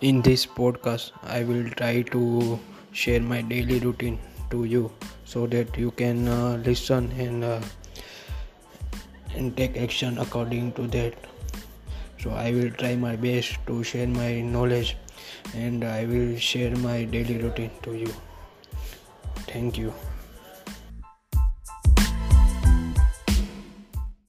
in this podcast i will try to share my daily routine to you so that you can uh, listen and uh, and take action according to that. So i will try my best to share my knowledge and i will share my daily routine to you. Thank you.